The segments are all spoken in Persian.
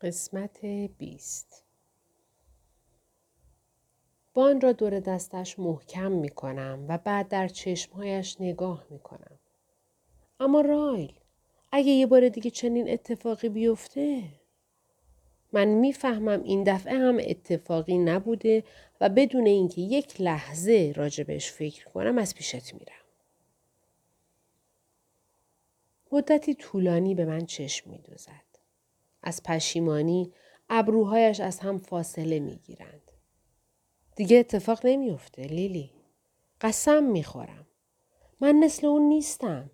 قسمت بیست بان را دور دستش محکم می کنم و بعد در چشمهایش نگاه می کنم. اما رایل اگه یه بار دیگه چنین اتفاقی بیفته من می‌فهمم این دفعه هم اتفاقی نبوده و بدون اینکه یک لحظه راجبش فکر کنم از پیشت میرم. مدتی طولانی به من چشم می دوزد. از پشیمانی ابروهایش از هم فاصله می گیرند. دیگه اتفاق نمیافته لیلی. قسم می‌خورم. من مثل اون نیستم.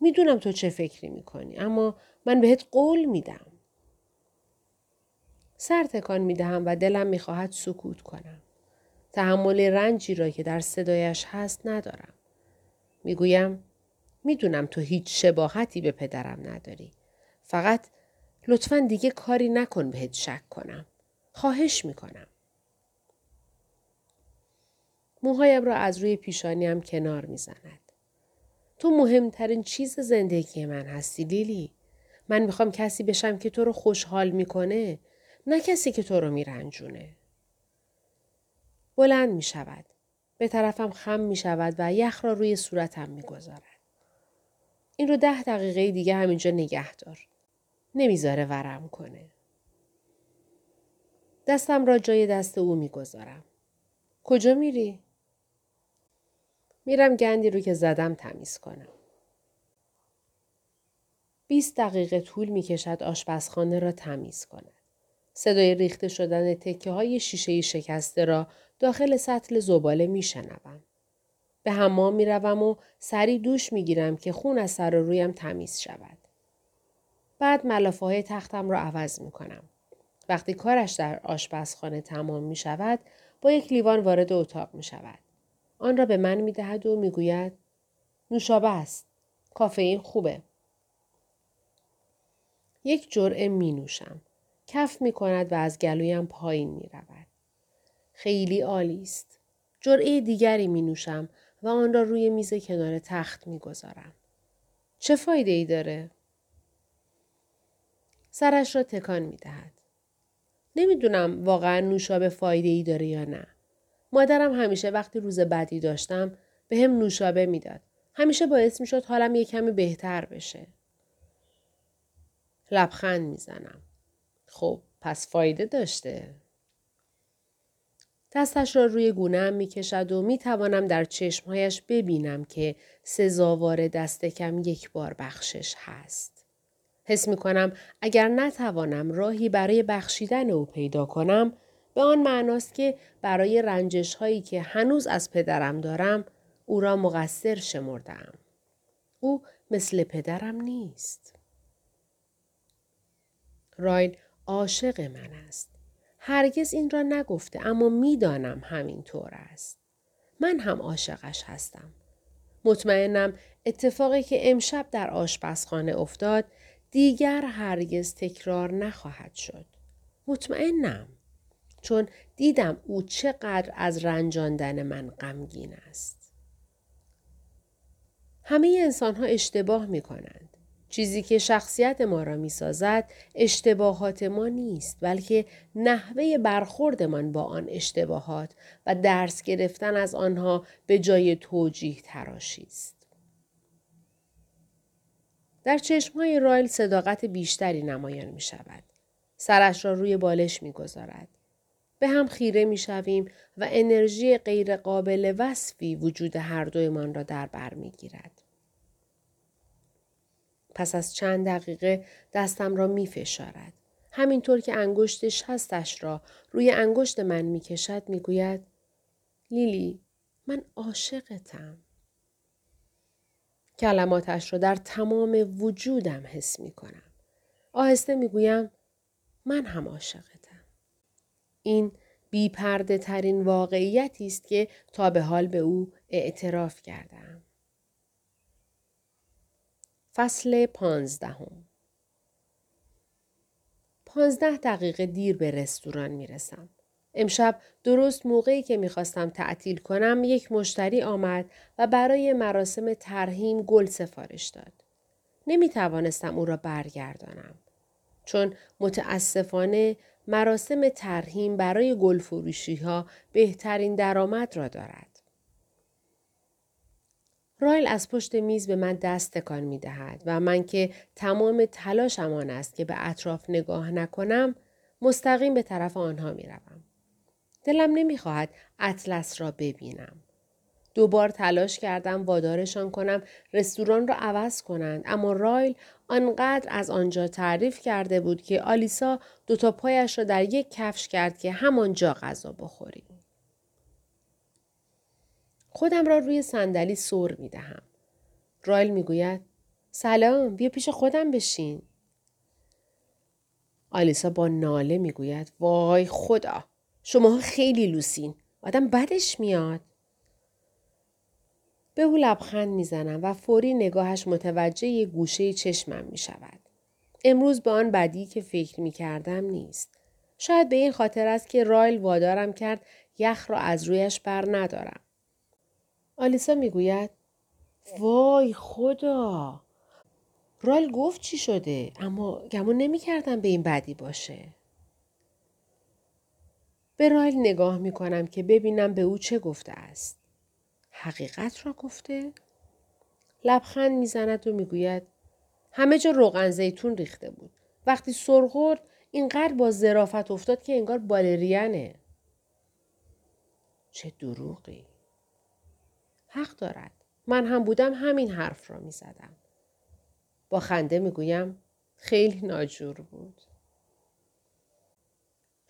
می‌دونم تو چه فکری می‌کنی اما من بهت قول میدم. سر تکان می‌دهم و دلم می‌خواهد سکوت کنم. تحمل رنجی را که در صدایش هست ندارم. می‌گویم می‌دونم تو هیچ شباهتی به پدرم نداری. فقط لطفا دیگه کاری نکن بهت شک کنم. خواهش می‌کنم. موهایم را از روی پیشانیم کنار می‌زند. تو مهمترین چیز زندگی من هستی لیلی. من می‌خوام کسی بشم که تو رو خوشحال می‌کنه نه کسی که تو رو میرنجونه. بلند می شود. به طرفم خم می شود و یخ را روی صورتم می گذارد. این رو ده دقیقه دیگه همینجا نگه دار. نمی‌ذاره ورم کنه. دستم را جای دست او می‌گذارم. کجا میری؟ میرم گندی رو که زدم تمیز کنم. 20 دقیقه طول می کشد آشپزخانه را تمیز کند. صدای ریخته شدن تکه های شیشه شکسته را داخل سطل زباله می شنبم. به حمام می روم و سری دوش می گیرم که خون از سر رویم تمیز شود. بعد ملافه های تختم را عوض می کنم. وقتی کارش در آشپزخانه تمام می شود با یک لیوان وارد اتاق می شود. آن را به من می دهد و می گوید نوشابه است. کافئین خوبه. یک جرعه می نوشم. کف می کند و از گلویم پایین می رود. خیلی عالی است. جرعه دیگری می نوشم و آن را روی میز کنار تخت می گذارم. چه فایده ای داره؟ سرش را تکان می دهد. نمی‌دونم واقعا نوشابه فایده ای داره یا نه. مادرم همیشه وقتی روز بدی داشتم به هم نوشابه می‌داد. همیشه باعث می شد حالم یه کمی بهتر بشه. لبخند می‌زنم. خب پس فایده داشته. دستش را روی گونهام می کشد و می توانم در چشمهایش ببینم که سزاوار دست کم یک بار بخشش هست. حس می کنم اگر نتوانم راهی برای بخشیدن او پیدا کنم به آن معناست که برای رنجش هایی که هنوز از پدرم دارم او را مقصر شمردم. او مثل پدرم نیست. رایل عاشق من است. هرگز این را نگفته اما می‌دانم همینطور است. من هم عاشقش هستم. مطمئنم اتفاقی که امشب در آشپزخانه افتاد دیگر هرگز تکرار نخواهد شد. مطمئنم. چون دیدم او چقدر از رنجاندن من غمگین است. همه انسان ها اشتباه می کنند. چیزی که شخصیت ما را می سازد اشتباهات ما نیست بلکه نحوه برخوردمان با آن اشتباهات و درس گرفتن از آنها به جای توجیه تراشی است. در های رایل صداقت بیشتری نمایان می شود. سرش را روی بالش می گذارد. به هم خیره می شویم و انرژی غیرقابل وصفی وجود هر دویمان را در بر می گیرد. پس از چند دقیقه دستم را می فشارد. همینطور که انگشت شستش را روی انگشت من می کشد می گوید لیلی من عاشقتم. کلماتش را در تمام وجودم حس می کنم. آهسته می گویم من هم عاشقتم. این بیپرده ترین واقعیتی است که تا به حال به او اعتراف کردم. فصل پانزدهم پانزده دقیقه دیر به رستوران می رسم. امشب درست موقعی که می‌خواستم تعطیل کنم یک مشتری آمد و برای مراسم ترهیم گل سفارش داد. نمی توانستم او را برگردانم. چون متاسفانه مراسم ترهیم برای گلفروشی ها بهترین درآمد را دارد. رایل از پشت میز به من دست تکان می دهد و من که تمام تلاشم آن است که به اطراف نگاه نکنم مستقیم به طرف آنها می روم. دلم نمی خواهد اطلس را ببینم. دوبار تلاش کردم وادارشان کنم رستوران را عوض کنند اما رایل آنقدر از آنجا تعریف کرده بود که آلیسا دوتا پایش را در یک کفش کرد که همانجا غذا بخوریم. خودم را روی صندلی سر می دهم. رایل می گوید سلام بیا پیش خودم بشین. آلیسا با ناله می گوید وای خدا شما خیلی لوسین. آدم بدش میاد. به او لبخند می‌زنم و فوری نگاهش متوجه یه گوشه چشمم می شود. امروز به آن بدی که فکر می کردم نیست. شاید به این خاطر است که رایل وادارم کرد یخ را از رویش بر ندارم. آلیسا می‌گوید وای خدا رایل گفت چی شده اما گمون نمی کردم به این بدی باشه. به رایل نگاه می کنم که ببینم به او چه گفته است. حقیقت را گفته؟ لبخند می‌زند و می‌گوید همه جا روغن زیتون ریخته بود. وقتی سرخورد اینقدر با زرافت افتاد که انگار بالرینه. چه دروغی. حق دارد. من هم بودم همین حرف را می‌زدم. با خنده می‌گویم خیلی ناجور بود.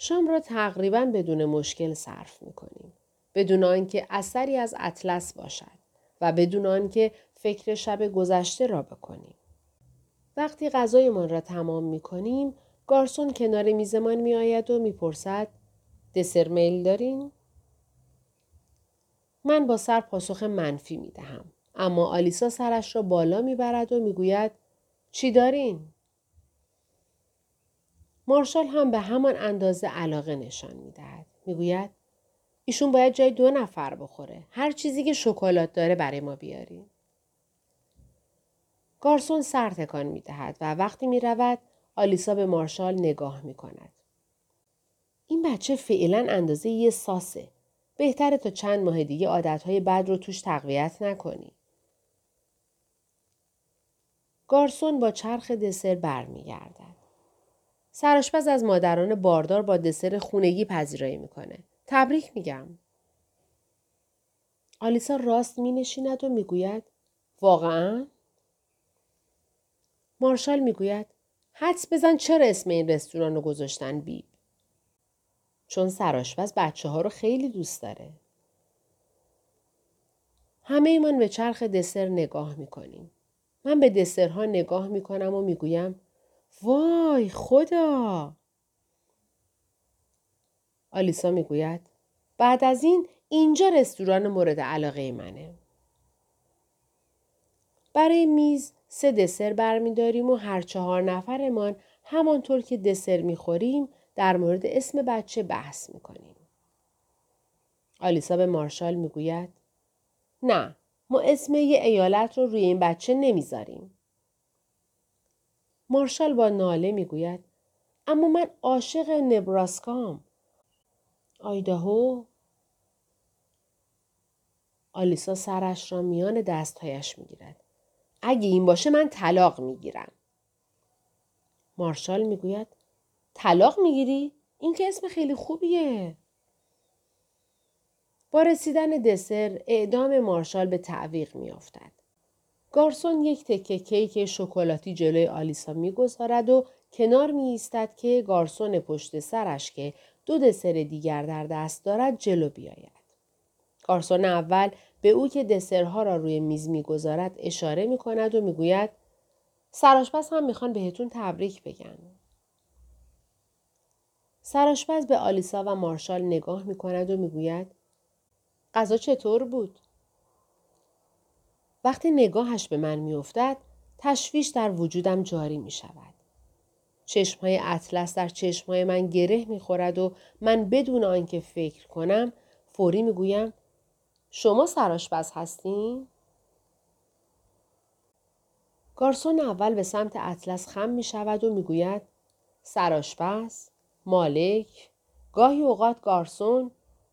شام را تقریبا بدون مشکل صرف می‌کنیم. بدون آنکه اثری از اطلس باشد و بدون آنکه فکر شب گذشته را بکنیم. وقتی غذایمان را تمام می کنیم، گارسون کنار میزمان می آید و می‌پرسد دسر میل دارین؟ من با سر پاسخ منفی می دهم. اما آلیسا سرش را بالا می برد و می گوید چی دارین؟ مارشال هم به همان اندازه علاقه نشان می دهد. می گوید ایشون باید جای دو نفر بخوره. هر چیزی که شکلات داره برای ما بیاریم. گارسون سر تکان می دهد و وقتی می رود آلیسا به مارشال نگاه می کند. این بچه فعلا اندازه یه ساسه. بهتره تا چند ماه دیگه عادتهای بد رو توش تقویت نکنی. گارسون با چرخ دسر برمیگردد. سراشپز از مادران باردار با دسر خونگی پذیرایی می‌کنه. تبریک میگم. آلیسا راست می نشیند و می‌گوید واقعا؟ مارشال می‌گوید حدس بزن چرا اسم این رستوران رو گذاشتن بیب. چون سراشپز بچه ها رو خیلی دوست داره. همه ایمان به چرخ دسر نگاه می‌کنیم. من به دسرها نگاه می‌کنم و می‌گویم وای خدا آلیسا می‌گوید بعد از این اینجا رستوران مورد علاقه منه. برای میز سه دسر برمیداریم و هر چهار نفرمان همانطور که دسر می‌خوریم در مورد اسم بچه بحث می‌کنیم. آلیسا به مارشال می‌گوید نه ما اسم یه ایالت رو روی این بچه نمی‌ذاریم. مارشال با ناله می‌گوید اما من عاشق نبراسکام. آیداهو آلیسا سرش را میان دستهایش می‌گیرد. اگه این باشه من طلاق می‌گیرم. مارشال می‌گوید طلاق می‌گیری؟ این که اسم خیلی خوبیه. با رسیدن دسر اعدام مارشال به تعویق میافتد. گارسون یک تکه کیک شکلاتی جلوی آلیسا می‌گذارد و کنار می ایستد که گارسون پشت سرش که دو دسر دیگر در دست دارد جلو بیاید. گارسون اول به او که دسرها را روی میز می‌گذارد اشاره می کند و می‌گوید سراشپز هم می‌خوان بهتون تبریک بگن. سراشپز به آلیسا و مارشال نگاه می کند و می‌گوید غذا چطور بود؟ وقتی نگاهش به من میافتد تشویش در وجودم جاری می شود. چشمهای اطلس در چشمهای من گره می خورد و من بدون آنکه فکر کنم فوری می گویم شما سراشپز هستین؟ گارسون اول به سمت اطلس خم می شود و می گوید سراشپس، مالک، گاهی اوقات گارسون،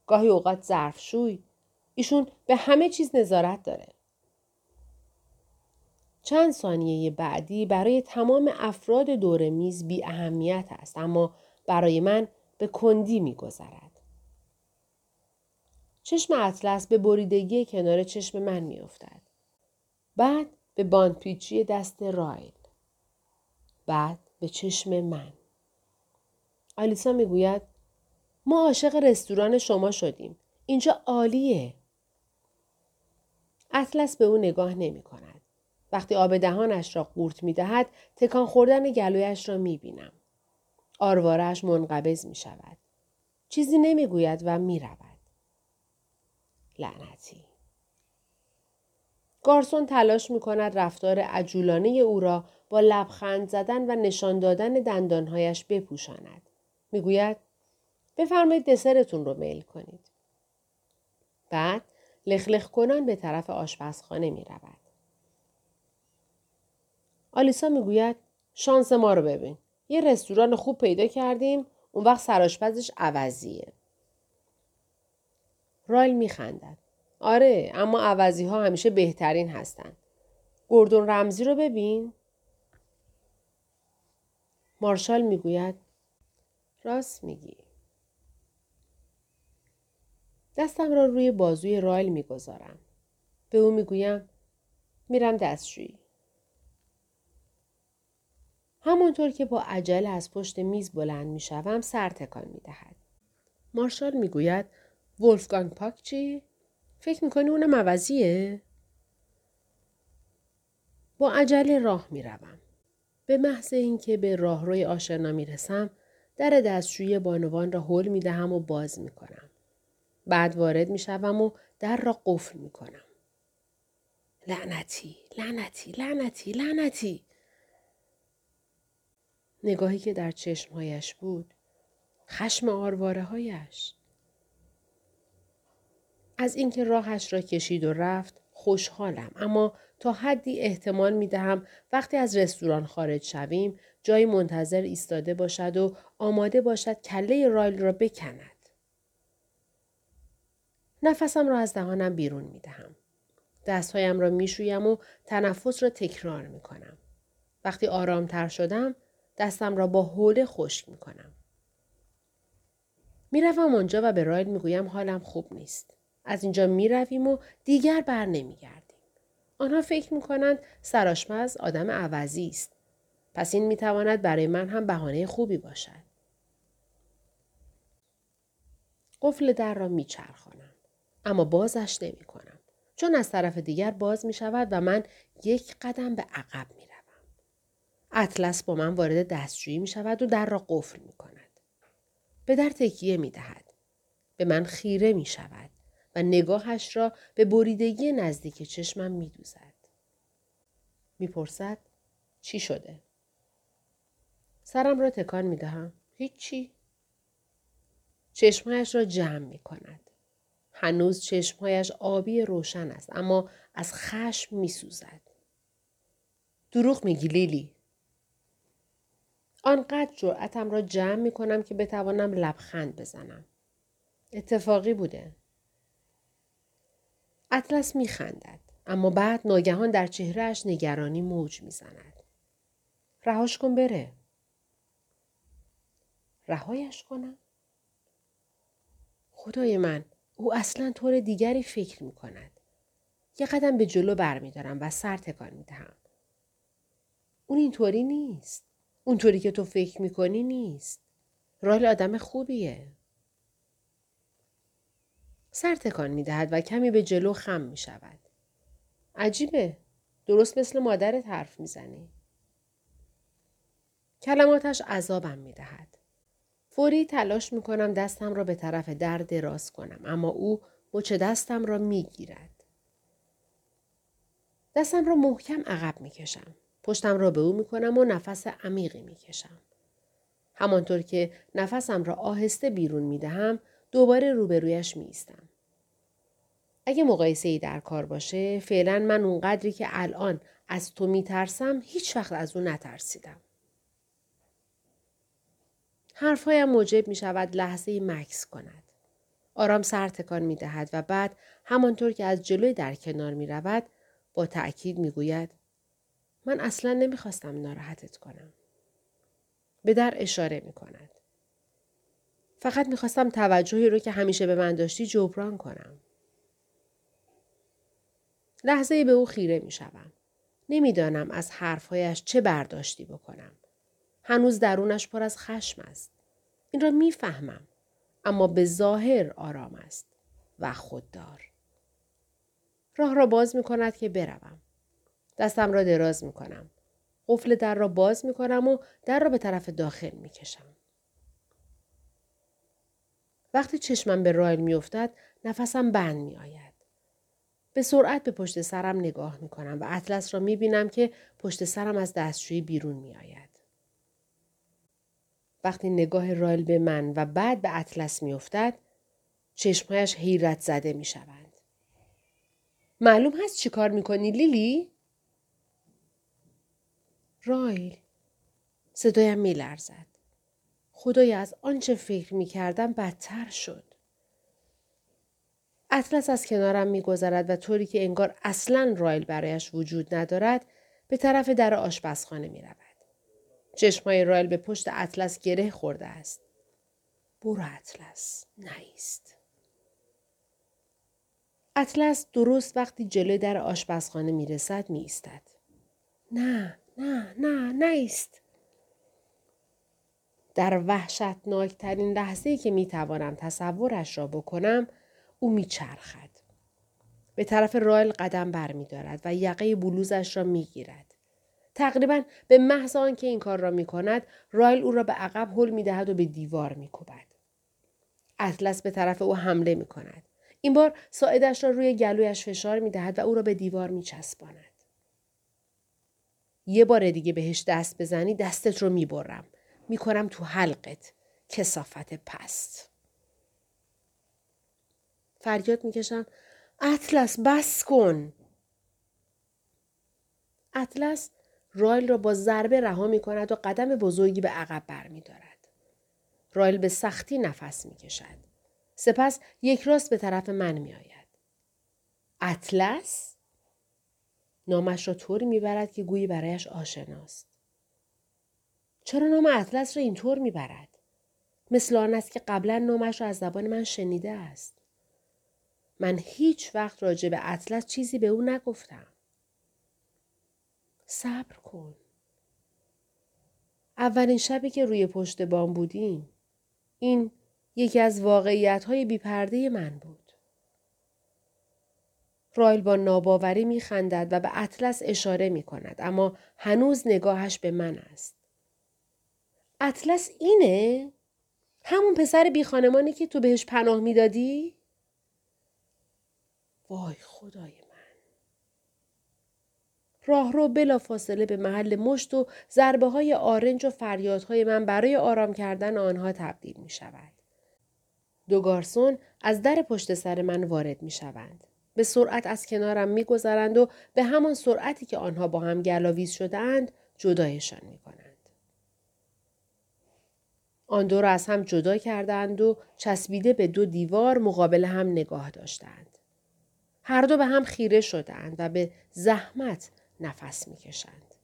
گاهی اوقات ظرفشوی. ایشون به همه چیز نظارت داره. چند ثانیه بعدی برای تمام افراد دور میز بی اهمیت است اما برای من به کندی می گذرد. چشم اطلس به بریدگی کنار چشم من می افتد. بعد به باندپیچی دست رایل. بعد به چشم من. آلیسا می گوید ما عاشق رستوران شما شدیم. اینجا عالیه. اطلس به او نگاه نمی کند. وقتی آب دهانش را قورت می دهد تکان خوردن گلویش را می بینم. آروارش منقبض می شود. چیزی نمی گوید و می رود. لعنتی. گارسون تلاش می کند رفتار عجولانه او را با لبخند زدن و نشان دادن دندانهایش بپوشاند. می‌گوید بفرمایید دسرتون رو میل کنید. بعد لخلخ کنان به طرف آشپزخانه می رود. آلیسا می‌گوید شانس ما رو ببین. یه رستوران خوب پیدا کردیم اون وقت سراشپزش عوضیه. رایل میخندد. آره اما عوضی ها همیشه بهترین هستن. گردون رمزی رو ببین. مارشال می‌گوید راست میگی. دستم را روی بازوی رایل می‌گذارم. به او می‌گویم میرم دستشویی. همانطور که با عجله از پشت میز بلند می‌شوم سر تکان می‌دهد. مارشال می‌گوید ولفگانگ پاک چی؟ فکر می‌کنی اونم عوضیه؟ با عجله راه می‌روم. به محض اینکه به راهروی آشنا می‌رسم در دستشوی بانوان را حل می‌دهم و باز می‌کنم. بعد وارد می‌شوم و در را قفل می‌کنم. لعنتی، لعنتی، لعنتی، لعنتی. نگاهی که در چشمهایش بود. خشم آرواره هایش. از اینکه راهش را کشید و رفت خوشحالم اما تا حدی احتمال می دهم وقتی از رستوران خارج شویم جایی منتظر ایستاده باشد و آماده باشد کله رایل را بکند. نفسم را از دهانم بیرون می دهم. دستهایم را می شویم و تنفس را تکرار می کنم. وقتی آرامتر شدم دستم را با حوله خشک می کنم. می روم آنجا و به رایل می گویم حالم خوب نیست. از اینجا می رویم و دیگر بر نمی گردیم. آنها فکر می کنند سراشمز آدم عوضی است. پس این می تواند برای من هم بهانه خوبی باشد. قفل در را می چرخانم. اما بازش نمی کنم. چون از طرف دیگر باز می شود و من یک قدم به عقب. اطلس با من وارد دستشویی می شود و در را قفل می کند. به در تکیه می دهد. به من خیره می شود. و نگاهش را به بریدگی نزدیک چشمم می دوزد. می پرسد چی شده؟ سرم را تکان می دهم. هیچی. چشمهایش را جمع می کند. هنوز چشمهایش آبی روشن است اما از خشم می سوزد. دروغ میگی لیلی. آنقدر جرأتم را جمع می کنم که بتوانم لبخند بزنم. اتفاقی بوده. اطلس می خندد. اما بعد ناگهان در چهرهش نگرانی موج می زند. رهاش کن بره. رهایش کنم؟ خدای من او اصلا طور دیگری فکر می کند. یه قدم به جلو برمیدارم و سر تکان می دهم. اون اینطوری نیست. اونطوری که تو فکر می کنی نیست. رایل آدم خوبیه. سر تکان می دهد و کمی به جلو خم می شود. عجیبه. درست مثل مادرت حرف می‌زنی. کلماتش عذابم می دهد. فوری تلاش می کنم دستم را به طرف در دراز کنم اما او مچ دستم را می گیرد. دستم را محکم عقب می کشم. پشتم را به او می کنم و نفس عمیقی می کشم. همانطور که نفسم را آهسته بیرون می دهم دوباره روبرویش می ایستم. اگه مقایسه ای در کار باشه فعلا من اونقدری که الان از تو می ترسم هیچ وقت از اون نترسیدم. حرفهایم موجب می شود لحظه مکس کند. آرام سر تکان می دهد و بعد همانطور که از جلوی در کنار می رود با تأکید می گوید من اصلا نمی‌خواستم ناراحتت کنم. به در اشاره می کند. فقط می‌خواستم توجهی رو که همیشه به من داشتی جبران کنم. لحظه به او خیره می شوم. نمی‌دانم از حرفهایش چه برداشتی بکنم. هنوز درونش پر از خشم است. این را می‌فهمم. اما به ظاهر آرام است و خوددار. راه را باز می کند که بروم. دستم را دراز می کنم. قفل در را باز می کنم و در را به طرف داخل می کشم. وقتی چشمم به رایل می افتد نفسم بند می آید. به سرعت به پشت سرم نگاه می کنم و اطلس را می بینم که پشت سرم از دستشویی بیرون می آید. وقتی نگاه رایل به من و بعد به اطلس می افتد چشمهایش حیرت زده می شوند. معلوم هست چی کار می کنی لیلی؟ رایل صدایم می لرزد. خدای از آنچه فکر می کردم بدتر شد. اطلس از کنارم میگذرد و طوری که انگار اصلا رایل برایش وجود ندارد به طرف در آشپزخانه می رود. چشمای رایل به پشت اطلس گره خورده است. برو اطلس نیست. اطلس درست وقتی جلوی در آشپزخانه می رسد می ایستد. نه نه نه نیست. در وحشتناکترین لحظه که می توانم تصورش را بکنم او می چرخد. به طرف رایل قدم بر و یقه بلوزش را می گیرد. تقریبا به محض آنکه این کار را می کند رایل او را به عقب هل می دهد و به دیوار می کوبد. اطلس به طرف او حمله می کند. این بار ساعدش را روی گلویش فشار می دهد و او را به دیوار می چسباند. یه بار دیگه بهش دست بزنی دستت رو می برم. می کنم تو حلقت. کسافت پست. فریاد می‌کشم اطلس بس کن اطلس رایل را با ضربه رها می کند و قدم بزرگی به عقب بر می دارد. رایل به سختی نفس می کشد. سپس یک راست به طرف من می آید. اطلس؟ نامش را طوری می برد که گویی برایش آشناست. چرا نام اطلس را اینطور می برد؟ مثل آن است که قبلا نامش را از زبان من شنیده است. من هیچ وقت راجع به اطلس چیزی به او نگفتم. صبر کن. اولین شبی که روی پشت بام بودیم این یکی از واقعیت های بیپرده من بود. رایل با ناباوری می خندد و به اطلس اشاره می کند اما هنوز نگاهش به من است. اطلس اینه؟ همون پسر بی خانمانی که تو بهش پناه می‌دادی؟ وای خدای راه رو بلا فاصله به محل مشت و ضربه های آرنج و فریادهای من برای آرام کردن آنها تبدیل می شود. دو گارسون از در پشت سر من وارد می شوند. به سرعت از کنارم می گذرند و به همان سرعتی که آنها با هم گلاویز شدهاند جدایشان می کنند. آن دو را از هم جدا کردند و چسبیده به دو دیوار مقابل هم نگاه داشتند. هر دو به هم خیره شدند و به زحمت نفس می‌کشند.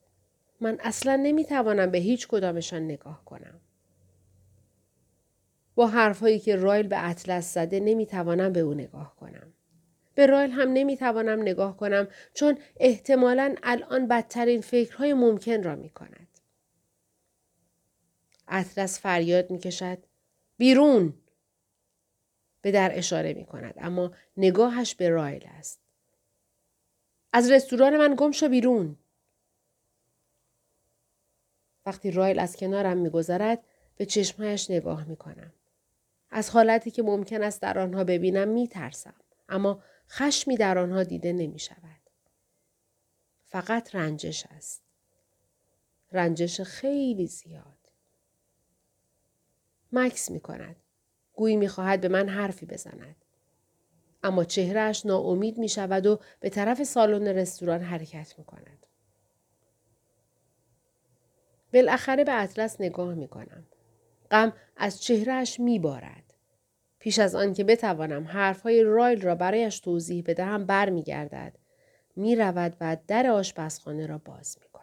من اصلا نمی‌توانم به هیچ کدامشان نگاه کنم. با حرفهایی که رایل به اطلس زده نمی‌توانم به او نگاه کنم. به رایل هم نمی‌توانم نگاه کنم چون احتمالا الان بدترین فکرهای ممکن را می کند. اطلس فریاد می کشد. بیرون! به در اشاره می کند اما نگاهش به رایل است. از رستوران من گم شو بیرون. وقتی رایل از کنارم میگذرد به چشمهایش نگاه می‌کنم. از حالتی که ممکن است در آنها ببینم میترسم. اما خشمی در آنها دیده نمی شود. فقط رنجش است. رنجش خیلی زیاد. مکس می کند. گویی می خواهد به من حرفی بزند. اما چهرهش ناامید می شود و به طرف سالن رستوران حرکت می کند. بالاخره به اطلس نگاه می کنم. غم از چهرهش میبارد. پیش از آن که بتوانم حرفهای رایل را برایش توضیح بدهم برمیگردد. می رود و در آشپزخانه را باز می